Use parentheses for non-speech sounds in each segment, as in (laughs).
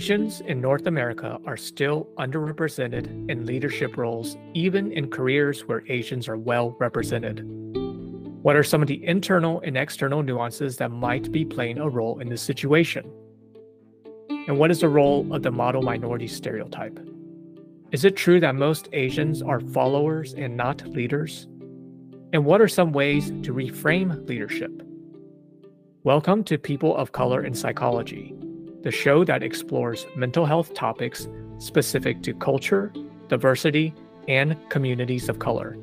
Asians in North America are still underrepresented in leadership roles, even in careers where Asians are well represented. What are some of the internal and external nuances that might be playing a role in this situation? And what is the role of the model minority stereotype? Is it true that most Asians are followers and not leaders? And what are some ways to reframe leadership? Welcome to People of Color in Psychology, the show that explores mental health topics specific to culture, diversity, and communities of color.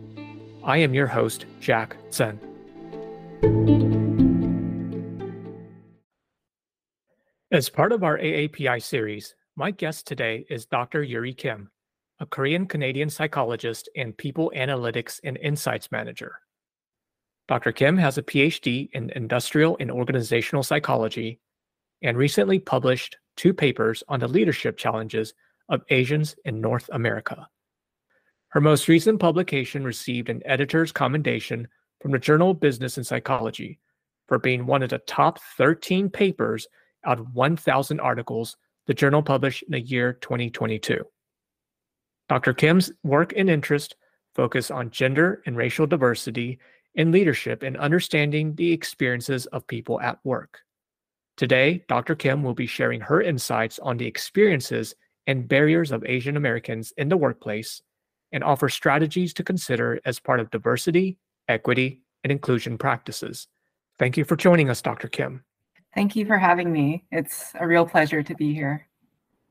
I am your host, Jack Zen. As part of our AAPI series, my guest today is Dr. Yuri Kim, a Korean Canadian psychologist and people analytics and insights manager. Dr. Kim has a PhD in industrial and organizational psychology and recently published two papers on the leadership challenges of Asians in North America. Her most recent publication received an editor's commendation from the Journal of Business and Psychology for being one of the top 13 papers out of 1,000 articles the journal published in the year 2022. Dr. Kim's work and interest focus on gender and racial diversity in leadership and understanding the experiences of people at work. Today, Dr. Kim will be sharing her insights on the experiences and barriers of Asian Americans in the workplace and offer strategies to consider as part of diversity, equity, and inclusion practices. Thank you for joining us, Dr. Kim. Thank you for having me. It's a real pleasure to be here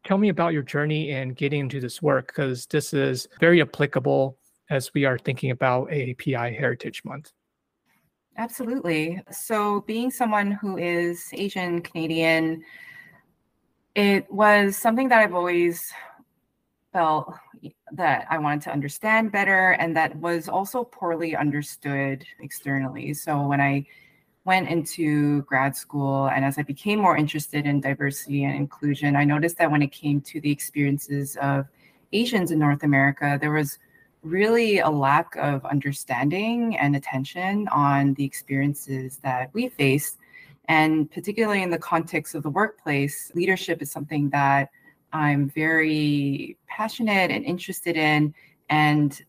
tell me about your journey and getting into this work because this is very applicable as we are thinking about AAPI Heritage Month. Absolutely. So, being someone who is Asian Canadian, it was something that I've always felt that I wanted to understand better and that was also poorly understood externally. So, when I went into grad school and as I became more interested in diversity and inclusion, I noticed that when it came to the experiences of Asians in North America, there was really a lack of understanding and attention on the experiences that we face. And particularly in the context of the workplace, leadership is something that I'm very passionate and interested in. And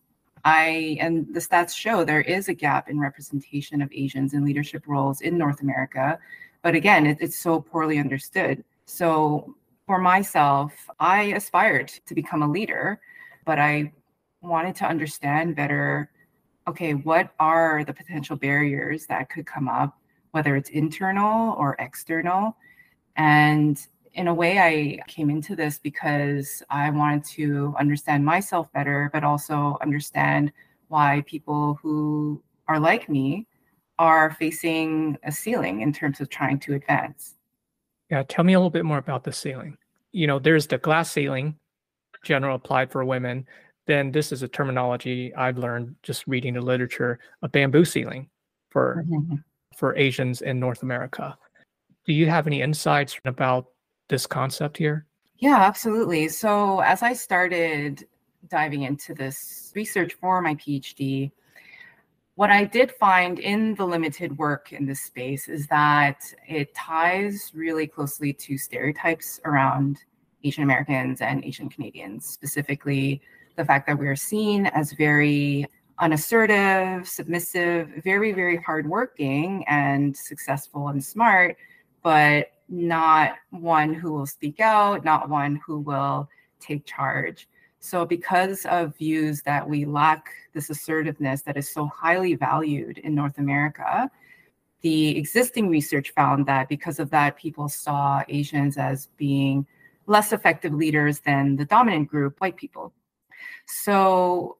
I and the stats show there is a gap in representation of Asians in leadership roles in North America, but again, it, it's so poorly understood. So for myself, I aspired to become a leader, but I wanted to understand better okay, what are the potential barriers that could come up, whether it's internal or external? And in a way, I came into this because I wanted to understand myself better, but also understand why people who are like me are facing a ceiling in terms of trying to advance. Yeah, tell me a little bit more about the ceiling. You know, there's the glass ceiling, general applied for women. Then this is a terminology I've learned just reading the literature, a bamboo ceiling for mm-hmm. for Asians in North America. Do you have any insights about this concept here? Yeah, absolutely. So, as I started diving into this research for my PhD, what I did find in the limited work in this space is that it ties really closely to stereotypes around Asian Americans and Asian Canadians, specifically the fact that we are seen as very unassertive, submissive, very, very hardworking and successful and smart, but not one who will speak out, not one who will take charge. So, because of views that we lack this assertiveness that is so highly valued in North America, the existing research found that because of that, people saw Asians as being less effective leaders than the dominant group, white people. So,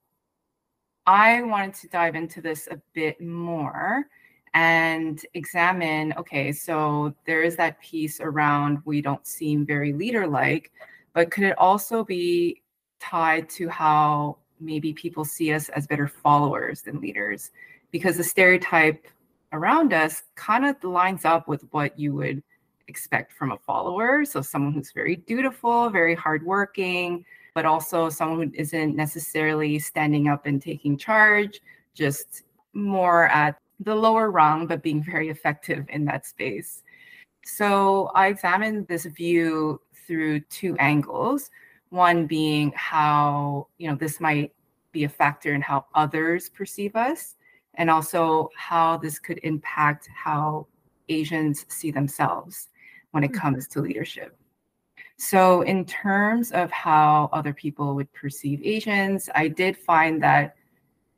I wanted to dive into this a bit more and examine okay, so there is that piece around we don't seem very leader like, but could it also be tied to how maybe people see us as better followers than leaders? Because the stereotype around us kind of lines up with what you would expect from a follower. So, someone who's very dutiful, very hardworking, but also someone who isn't necessarily standing up and taking charge, just more at the lower rung, but being very effective in that space. So I examined this view through two angles. One being how, you know, this might be a factor in how others perceive us, and also how this could impact how Asians see themselves when it hmm. comes to leadership. So, in terms of how other people would perceive Asians, I did find that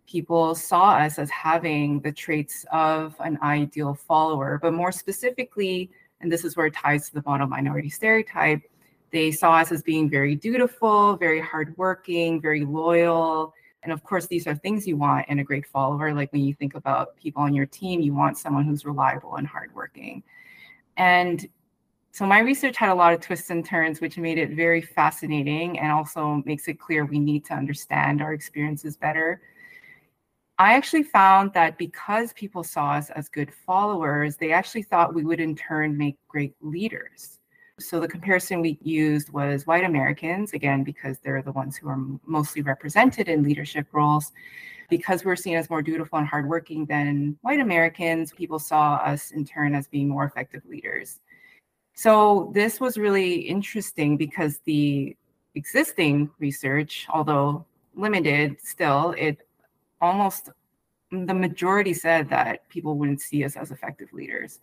people saw us as having the traits of an ideal follower, but more specifically, and this is where it ties to the model minority stereotype, they saw us as being very dutiful, very hardworking, very loyal. And of course, these are things you want in a great follower. Like when you think about people on your team, you want someone who's reliable and hardworking. And so my research had a lot of twists and turns, which made it very fascinating and also makes it clear we need to understand our experiences better I actually found that because people saw us as good followers, they actually thought we would in turn make great leaders. So the comparison we used was white Americans, again, because they're the ones who are mostly represented in leadership roles. Because we're seen as more dutiful and hardworking than white Americans, people saw us in turn as being more effective leaders. So this was really interesting because the existing research, although limited still, it almost the majority said that people wouldn't see us as effective leaders.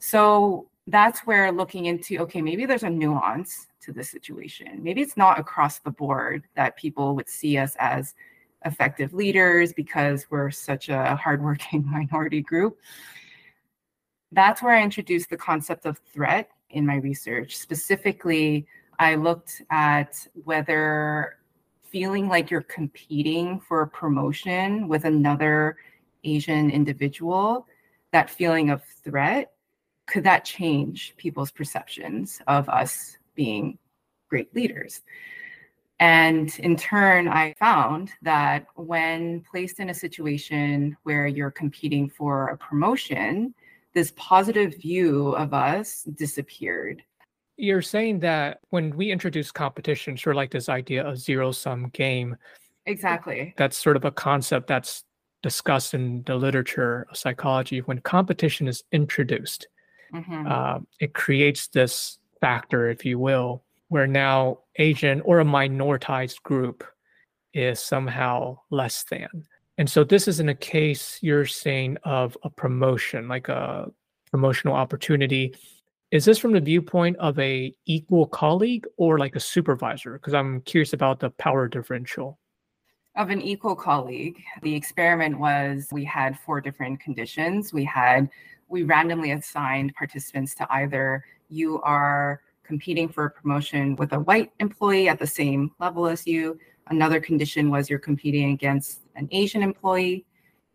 So that's where looking into okay, maybe there's a nuance to the situation. Maybe it's not across the board that people would see us as effective leaders because we're such a hardworking (laughs) minority group. That's where I introduced the concept of threat in my research. Specifically, I looked at whether feeling like you're competing for a promotion with another Asian individual, that feeling of threat, could that change people's perceptions of us being great leaders? And in turn, I found that when placed in a situation where you're competing for a promotion, this positive view of us disappeared you're saying that when we introduce competition, sort of like this idea of zero sum game. Exactly. That's sort of a concept that's discussed in the literature of psychology. When competition is introduced, mm-hmm. uh, it creates this factor, if you will, where now Asian or a minoritized group is somehow less than. And so this isn't a case you're saying of a promotion, like a promotional opportunity. Is this from the viewpoint of a equal colleague or like a supervisor? Because i'm curious about the power differential. Of an equal colleague. The experiment was we had four different conditions. We had we randomly assigned participants to either you are competing for a promotion with a white employee at the same level as you. Another condition was you're competing against an asian employee.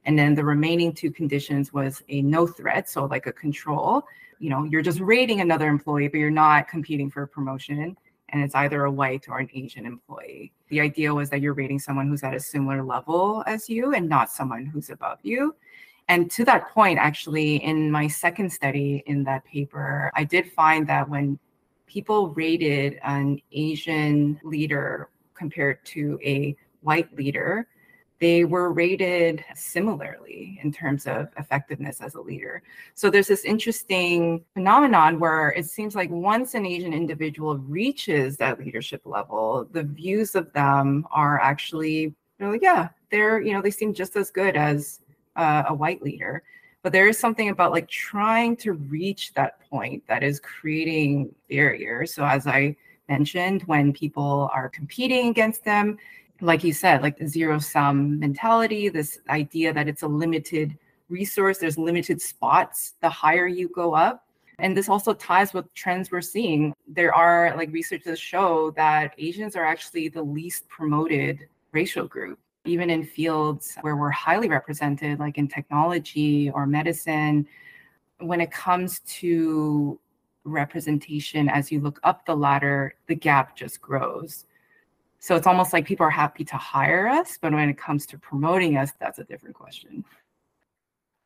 And then the remaining two conditions was a no threat so like a control. You know you're just rating another employee but you're not competing for a promotion and it's either a white or an asian employee. The idea was that you're rating someone who's at a similar level as you and not someone who's above you. And to that point actually in my second study in that paper i did find that when people rated an asian leader compared to a white leader they were rated similarly in terms of effectiveness as a leader. So there's this interesting phenomenon where it seems like once an Asian individual reaches that leadership level, the views of them are actually, they're like, yeah, they're, you know, they seem just as good as uh, a white leader. But there is something about like trying to reach that point that is creating barriers. So as I mentioned, when people are competing against them, like you said, like the zero sum mentality, this idea that it's a limited resource, there's limited spots the higher you go up. And this also ties with trends we're seeing. There are like research that show that Asians are actually the least promoted racial group, even in fields where we're highly represented, like in technology or medicine. When it comes to representation, as you look up the ladder, the gap just grows. So it's almost like people are happy to hire us, but when it comes to promoting us, that's a different question.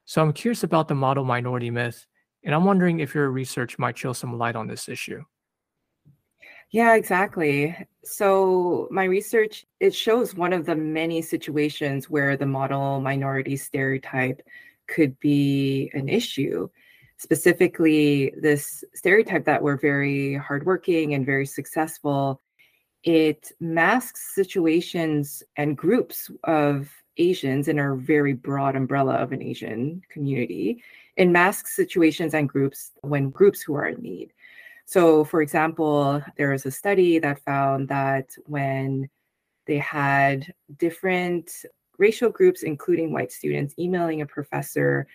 So I'm curious about the model minority myth, and I'm wondering if your research might show some light on this issue. Yeah, exactly. So my research it shows one of the many situations where the model minority stereotype could be an issue. specifically this stereotype that we're very hardworking and very successful, it masks situations and groups of Asians in our very broad umbrella of an Asian community. It masks situations and groups when groups who are in need. So, for example, there was a study that found that when they had different racial groups, including white students, emailing a professor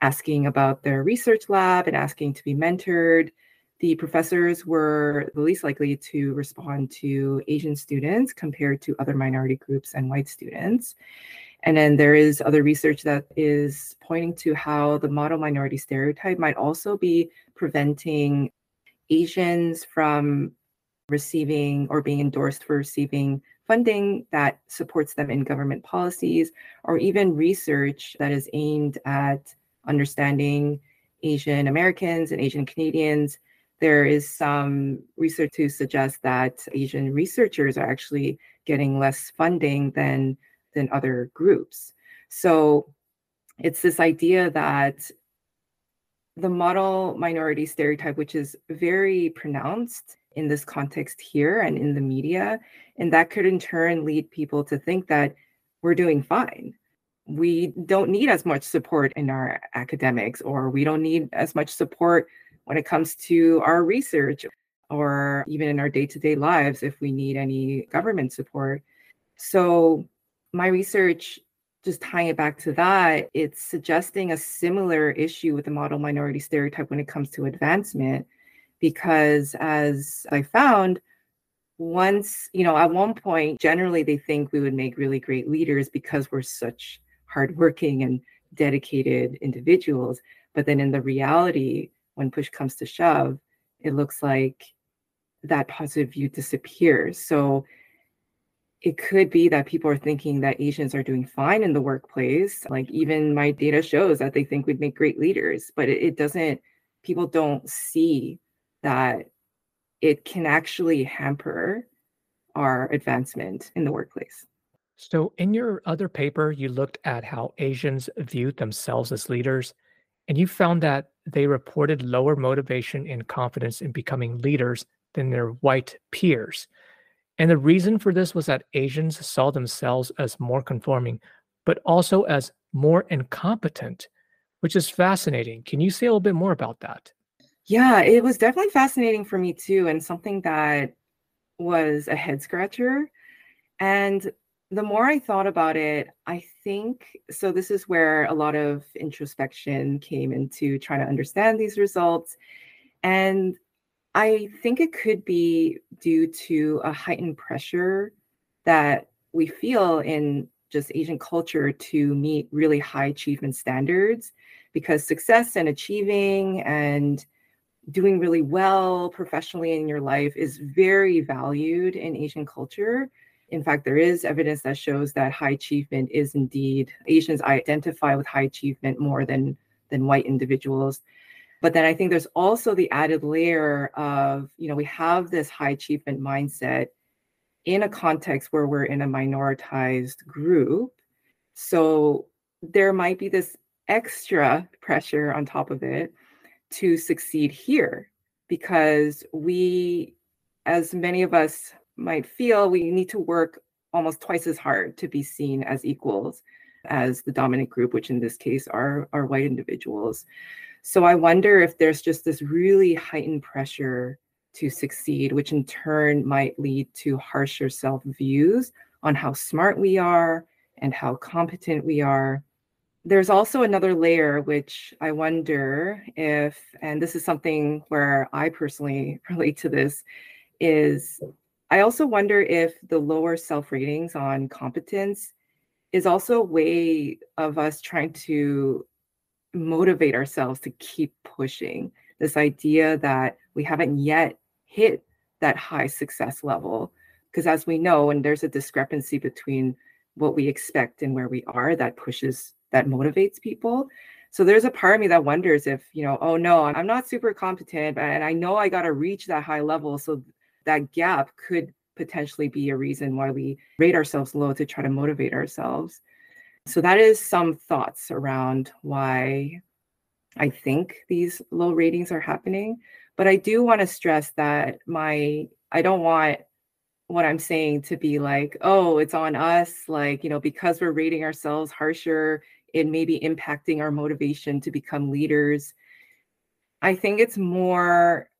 asking about their research lab and asking to be mentored, the professors were the least likely to respond to Asian students compared to other minority groups and white students. And then there is other research that is pointing to how the model minority stereotype might also be preventing Asians from receiving or being endorsed for receiving funding that supports them in government policies or even research that is aimed at understanding Asian Americans and Asian Canadians. There is some research to suggest that Asian researchers are actually getting less funding than than other groups. So it's this idea that the model minority stereotype, which is very pronounced in this context here and in the media, and that could in turn lead people to think that we're doing fine. We don't need as much support in our academics, or we don't need as much support when it comes to our research, or even in our day to day lives if we need any government support. So, my research just tying it back to that, it's suggesting a similar issue with the model minority stereotype when it comes to advancement. Because as I found, once, you know, at one point, generally they think we would make really great leaders because we're such hardworking and dedicated individuals. But then in the reality, when push comes to shove, it looks like that positive view disappears. So it could be that people are thinking that Asians are doing fine in the workplace. Like even my data shows that they think we'd make great leaders, but it, it doesn't, people don't see that it can actually hamper our advancement in the workplace. So, in your other paper, you looked at how Asians viewed themselves as leaders, and you found that they reported lower motivation and confidence in becoming leaders than their white peers. And the reason for this was that Asians saw themselves as more conforming, but also as more incompetent, which is fascinating. Can you say a little bit more about that? Yeah, it was definitely fascinating for me too, and something that was a head scratcher. And the more I thought about it, I think so. This is where a lot of introspection came into trying to understand these results. And I think it could be due to a heightened pressure that we feel in just Asian culture to meet really high achievement standards because success and achieving and doing really well professionally in your life is very valued in Asian culture. In fact, there is evidence that shows that high achievement is indeed Asians identify with high achievement more than than white individuals. But then I think there's also the added layer of, you know, we have this high achievement mindset in a context where we're in a minoritized group. So there might be this extra pressure on top of it to succeed here because we, as many of us might feel, we need to work almost twice as hard to be seen as equals as the dominant group, which in this case are, are white individuals. So I wonder if there's just this really heightened pressure to succeed, which in turn might lead to harsher self views on how smart we are and how competent we are. There's also another layer, which I wonder if, and this is something where I personally (laughs) relate to this, is I also wonder if the lower self ratings on competence is also a way of us trying to motivate ourselves to keep pushing. This idea that we haven't yet hit that high success level because as we know and there's a discrepancy between what we expect and where we are that pushes that motivates people. So there's a part of me that wonders if you know oh no i'm not super competent and i know i got to reach that high level so that gap could potentially be a reason why we rate ourselves low to try to motivate ourselves so that is some thoughts around why I think these low ratings are happening. But I do want to stress that my, I don't want what I'm saying to be like, oh, it's on us, like, you know, because we're rating ourselves harsher, it may be impacting our motivation to become leaders. I think it's more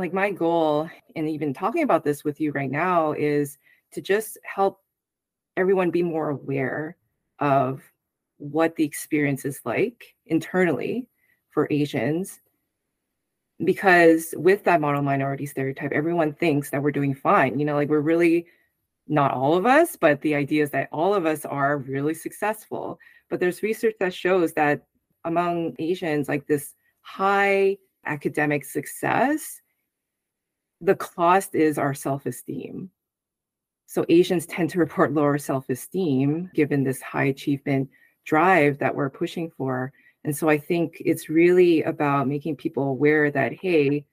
like my goal, and even talking about this with you right now, is to just help everyone be more aware of what the experience is like internally for Asians. Because with that model minority stereotype, everyone thinks that we're doing fine. You know, like we're really not all of us, but the idea is that all of us are really successful. But there's research that shows that among Asians, like this high academic success, the cost is our self esteem. So Asians tend to report lower self esteem given this high achievement drive that we're pushing for. And so I think it's really about making people aware that, hey,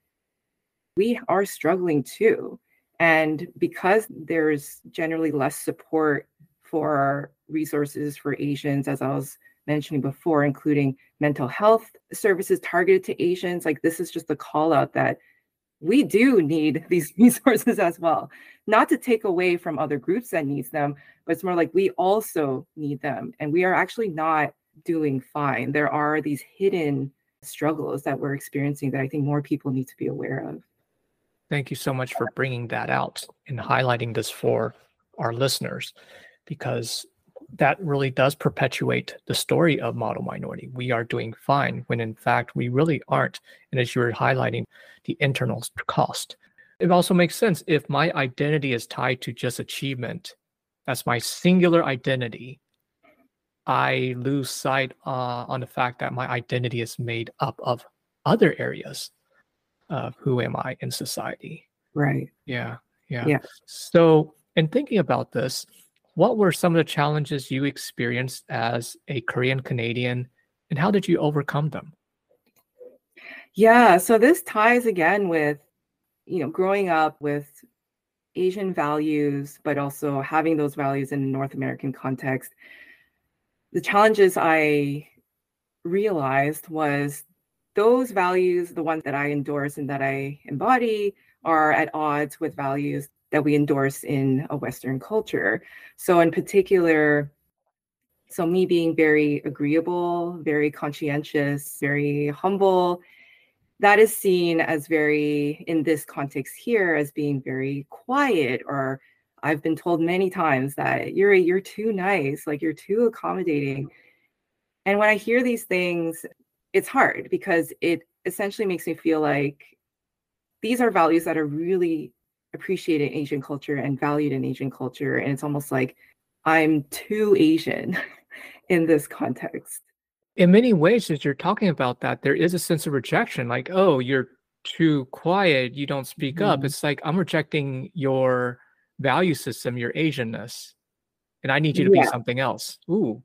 we are struggling too. And because there's generally less support for resources for Asians, as I was mentioning before, including mental health services targeted to Asians, like this is just a call out that we do need (laughs) these resources as well. Not to take away from other groups that needs them but it's more like we also need them and we are actually not doing fine. There are these hidden struggles that we're experiencing that i think more people need to be aware of. Thank you so much for bringing that out and highlighting this for our listeners because that really does perpetuate the story of model minority. We are doing fine when in fact we really aren't. And as you were highlighting, the internal cost. It also makes sense if my identity is tied to just achievement, that's my singular identity. I lose sight uh, on the fact that my identity is made up of other areas of who am I in society. Right. Yeah. Yeah. Yeah. So, in thinking about this, what were some of the challenges you experienced as a Korean Canadian and how did you overcome them? Yeah, so this ties again with, you know, growing up with Asian values, but also having those values in a North American context. The challenges I realized was those values, the ones that I endorse and that I embody, are at odds with values that we endorse in a Western culture. So, in particular, so me being very agreeable, very conscientious, very humble, that is seen as very, in this context here, as being very quiet. Or I've been told many times that you're you're too nice, like you're too accommodating. And when I hear these things, it's hard because it essentially makes me feel like these are values that are really appreciated in Asian culture and valued in Asian culture. And it's almost like I'm too Asian (laughs) in this context. In many ways, as you're talking about that, there is a sense of rejection like, oh, you're too quiet, you don't speak mm-hmm. up. It's like I'm rejecting your value system, your Asianness, and I need you to yeah. be something else. Ooh.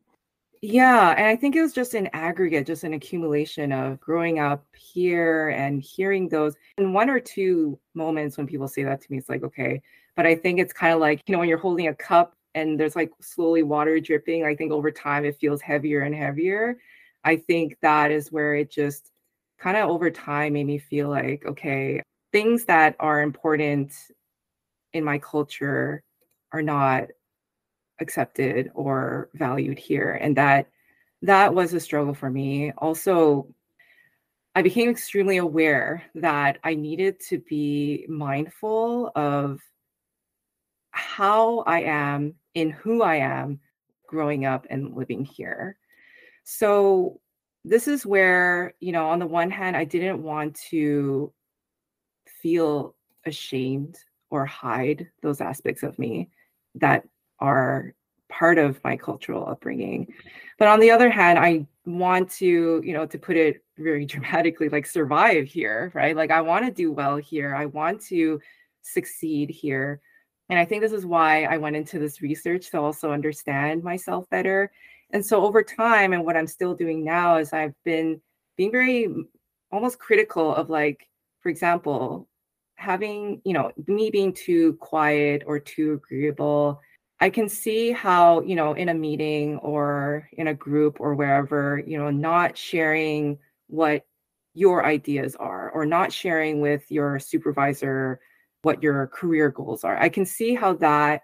Yeah, and I think it was just an aggregate, just an accumulation of growing up here and hearing those. And one or two moments when people say that to me, it's like, okay. But I think it's kind of like, you know, when you're holding a cup and there's like slowly water dripping, I think over time it feels heavier and heavier. I think that is where it just kind of over time made me feel like, okay, things that are important in my culture are not accepted or valued here and that that was a struggle for me. Also i became extremely aware that i needed to be mindful of how i am in who i am growing up and living here. So this is where you know on the one hand i didn't want to feel ashamed or hide those aspects of me that are part of my cultural upbringing. But on the other hand, I want to, you know, to put it very (laughs) dramatically, like survive here, right? Like I want to do well here. I want to succeed here. And I think this is why I went into this research to also understand myself better. And so over time, and what I'm still doing now is I've been being very almost critical of like, for example, having, you know, me being too quiet or too agreeable I can see how, you know, in a meeting or in a group or wherever, you know, not sharing what your ideas are or not sharing with your supervisor what your career goals are. I can see how that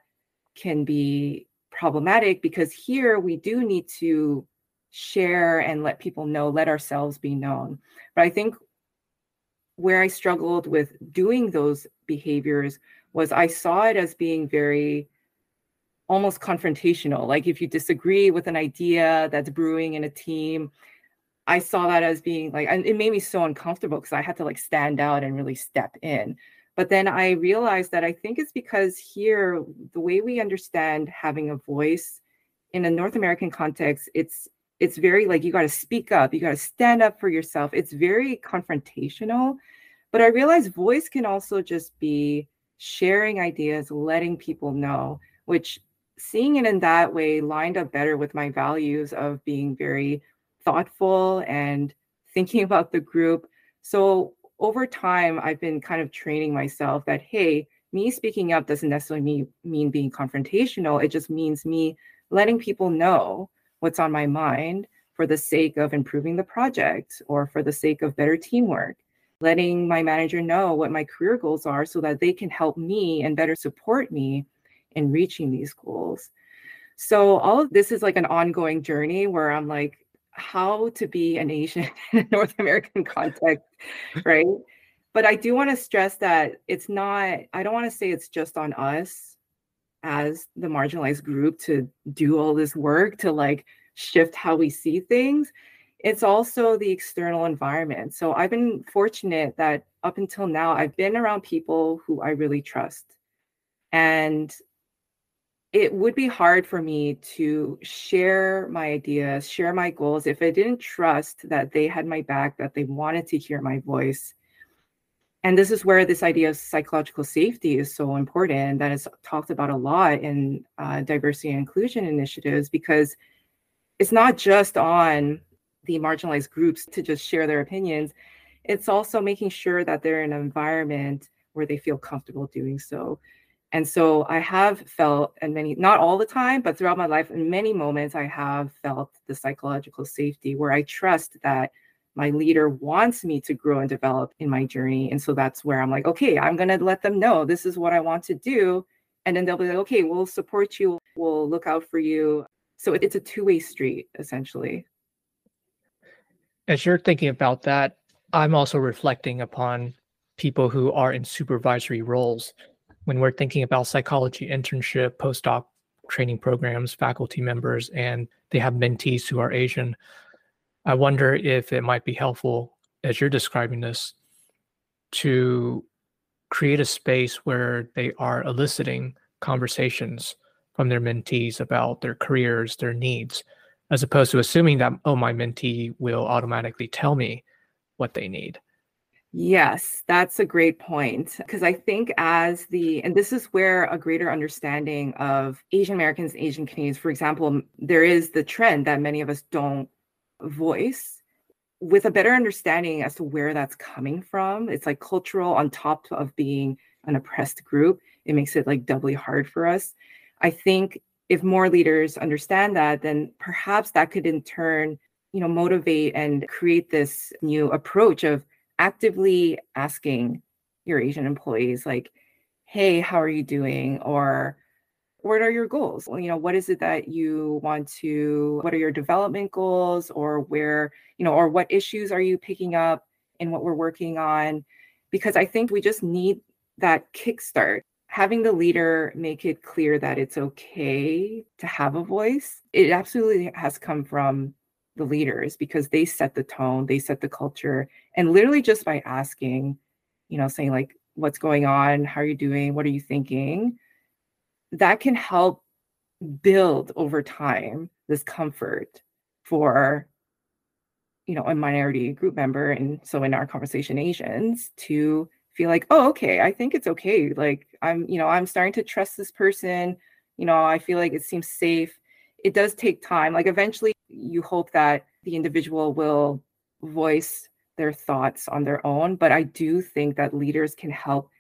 can be problematic because here we do need to share and let people know, let ourselves be known. But I think where I struggled with doing those behaviors was I saw it as being very almost confrontational. Like if you disagree with an idea that's brewing in a team, I saw that as being like, and it made me so uncomfortable because I had to like stand out and really step in. But then I realized that I think it's because here, the way we understand having a voice in a North American context, it's it's very like you got to speak up, you got to stand up for yourself. It's very confrontational. But I realized voice can also just be sharing ideas, letting people know, which seeing it in that way lined up better with my values of being very thoughtful and thinking (laughs) about the group. So over time, I've been kind of training myself that, hey, me speaking up doesn't necessarily mean, mean being confrontational. It just means me letting people know what's on my mind for the sake of improving the project or for the sake of better teamwork. Letting my manager know what my career goals are so that they can help me and better support me in reaching these goals. So, all of this is like an ongoing journey where I'm like, how to be an Asian (laughs) in a North American context, right? But I do want to stress that it's not, I don't want to say it's just on us as the marginalized group to do all this work to like shift how we see things. It's also the external environment. So I've been fortunate that up until now, I've been around people who I really trust. And it would be hard for me to share my ideas, share my goals if I didn't trust that they had my back, that they wanted to hear my voice. And this is where this idea of psychological safety is so important that is talked about a lot in uh, diversity and inclusion initiatives because it's not just on the marginalized groups to just share their opinions, it's also making sure that they're in an environment where they feel comfortable doing so. And so I have felt, and many, not all the time, but throughout my life, in many moments, I have felt the psychological safety where I trust that my leader wants me to grow and develop in my journey. And so that's where I'm like, okay, I'm going to let them know this is what I want to do. And then they'll be like, okay, we'll support you, we'll look out for you. So it's a two way street, essentially. As you're thinking about that, I'm also reflecting upon people who are in supervisory roles when we're thinking about psychology internship, postdoc training programs, faculty members, and they have mentees who are Asian, I wonder if it might be helpful, as you're describing this, to create a space where they are eliciting conversations from their mentees about their careers, their needs, as opposed to assuming that, oh, my mentee will automatically tell me what they need. Yes, that's a great point. Because I think, as the, and this is where a greater understanding of Asian Americans, and Asian Canadians, for example, there is the trend that many of us don't voice with a better understanding as to where that's coming from. It's like cultural on top of being an oppressed group. It makes it like doubly hard for us. I think if more leaders understand that, then perhaps that could in turn, you know, motivate and create this new approach of actively asking your Asian employees, like, hey, how are you doing? Or what are your goals? You know, what is it that you want to, what are your development goals? Or where, you know, or what issues are you picking up and what we're working on? Because I think we just need that kickstart. Having the leader make it clear that it's okay to have a voice, it absolutely has come from the leaders because they set the tone, they set the culture. And literally just by asking, you know, saying like, what's going on? How are you doing? What are you thinking? That can help build over time this comfort for you know a minority group member and so in our conversation asians to feel like oh okay i think it's okay like i'm you know i'm starting to trust this person you know i feel like it seems safe it does take time like eventually you hope that the individual will voice their thoughts on their own but i do think that leaders can help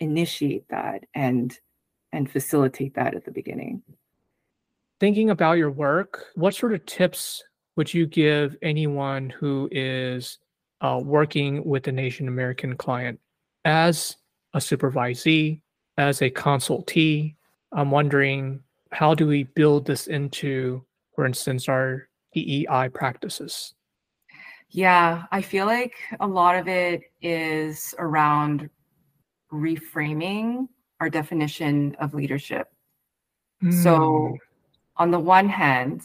initiate that and and facilitate that at the beginning thinking about your work what sort of tips would you give anyone who is uh, working with an Asian American client as a supervisee, as a consultee. I'm wondering how do we build this into, for instance, our DEI practices? Yeah, I feel like a lot of it is around reframing our definition of leadership. Mm. So, hmm. on the one hand,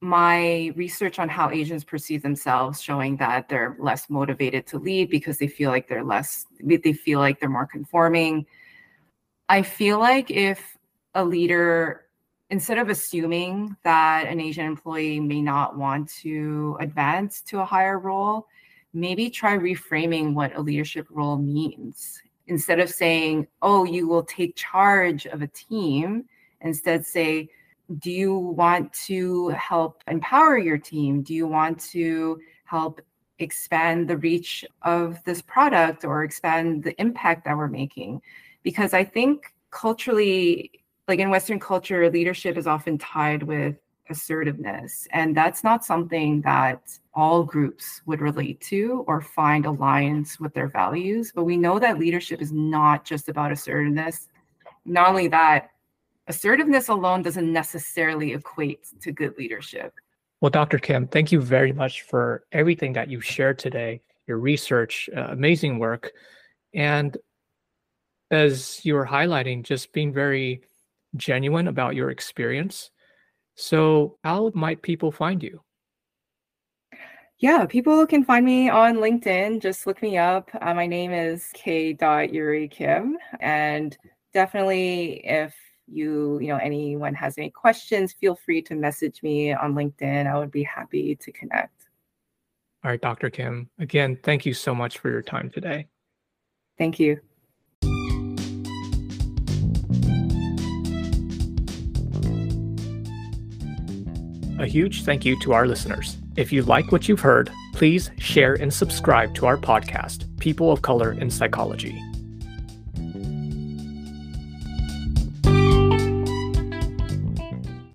my research on how Asians perceive themselves showing that they're less motivated to lead because they feel like they're less they feel like they're more conforming. I feel like if a leader instead of assuming that an Asian employee may not want to advance to a higher role, maybe try reframing what a leadership role means. Instead of saying, oh, you will take charge of a team, instead say, do you want to help empower your team? Do you want to help expand the reach of this product or expand the impact that we're making? Because I think culturally, like in Western culture, leadership is often tied with assertiveness. And that's not something that all groups would relate to or find alliance with their values. But we know that leadership is not just about assertiveness. Not only that, assertiveness alone doesn't necessarily equate to good leadership. Well, Dr. Kim, thank you very much for everything that you shared today, your research, uh, amazing work. And as you were highlighting, just being very genuine about your experience. So, how might people find you? Yeah, people can find me on LinkedIn. Just look me up. Uh, my name is K. Yuri Kim. And definitely, if you you know anyone has any questions feel free to message me on linkedin i would be happy to connect all right dr kim again thank you so much for your time today thank you a huge thank you to our listeners. If you like what you've heard please share and subscribe to our podcast people of color in psychology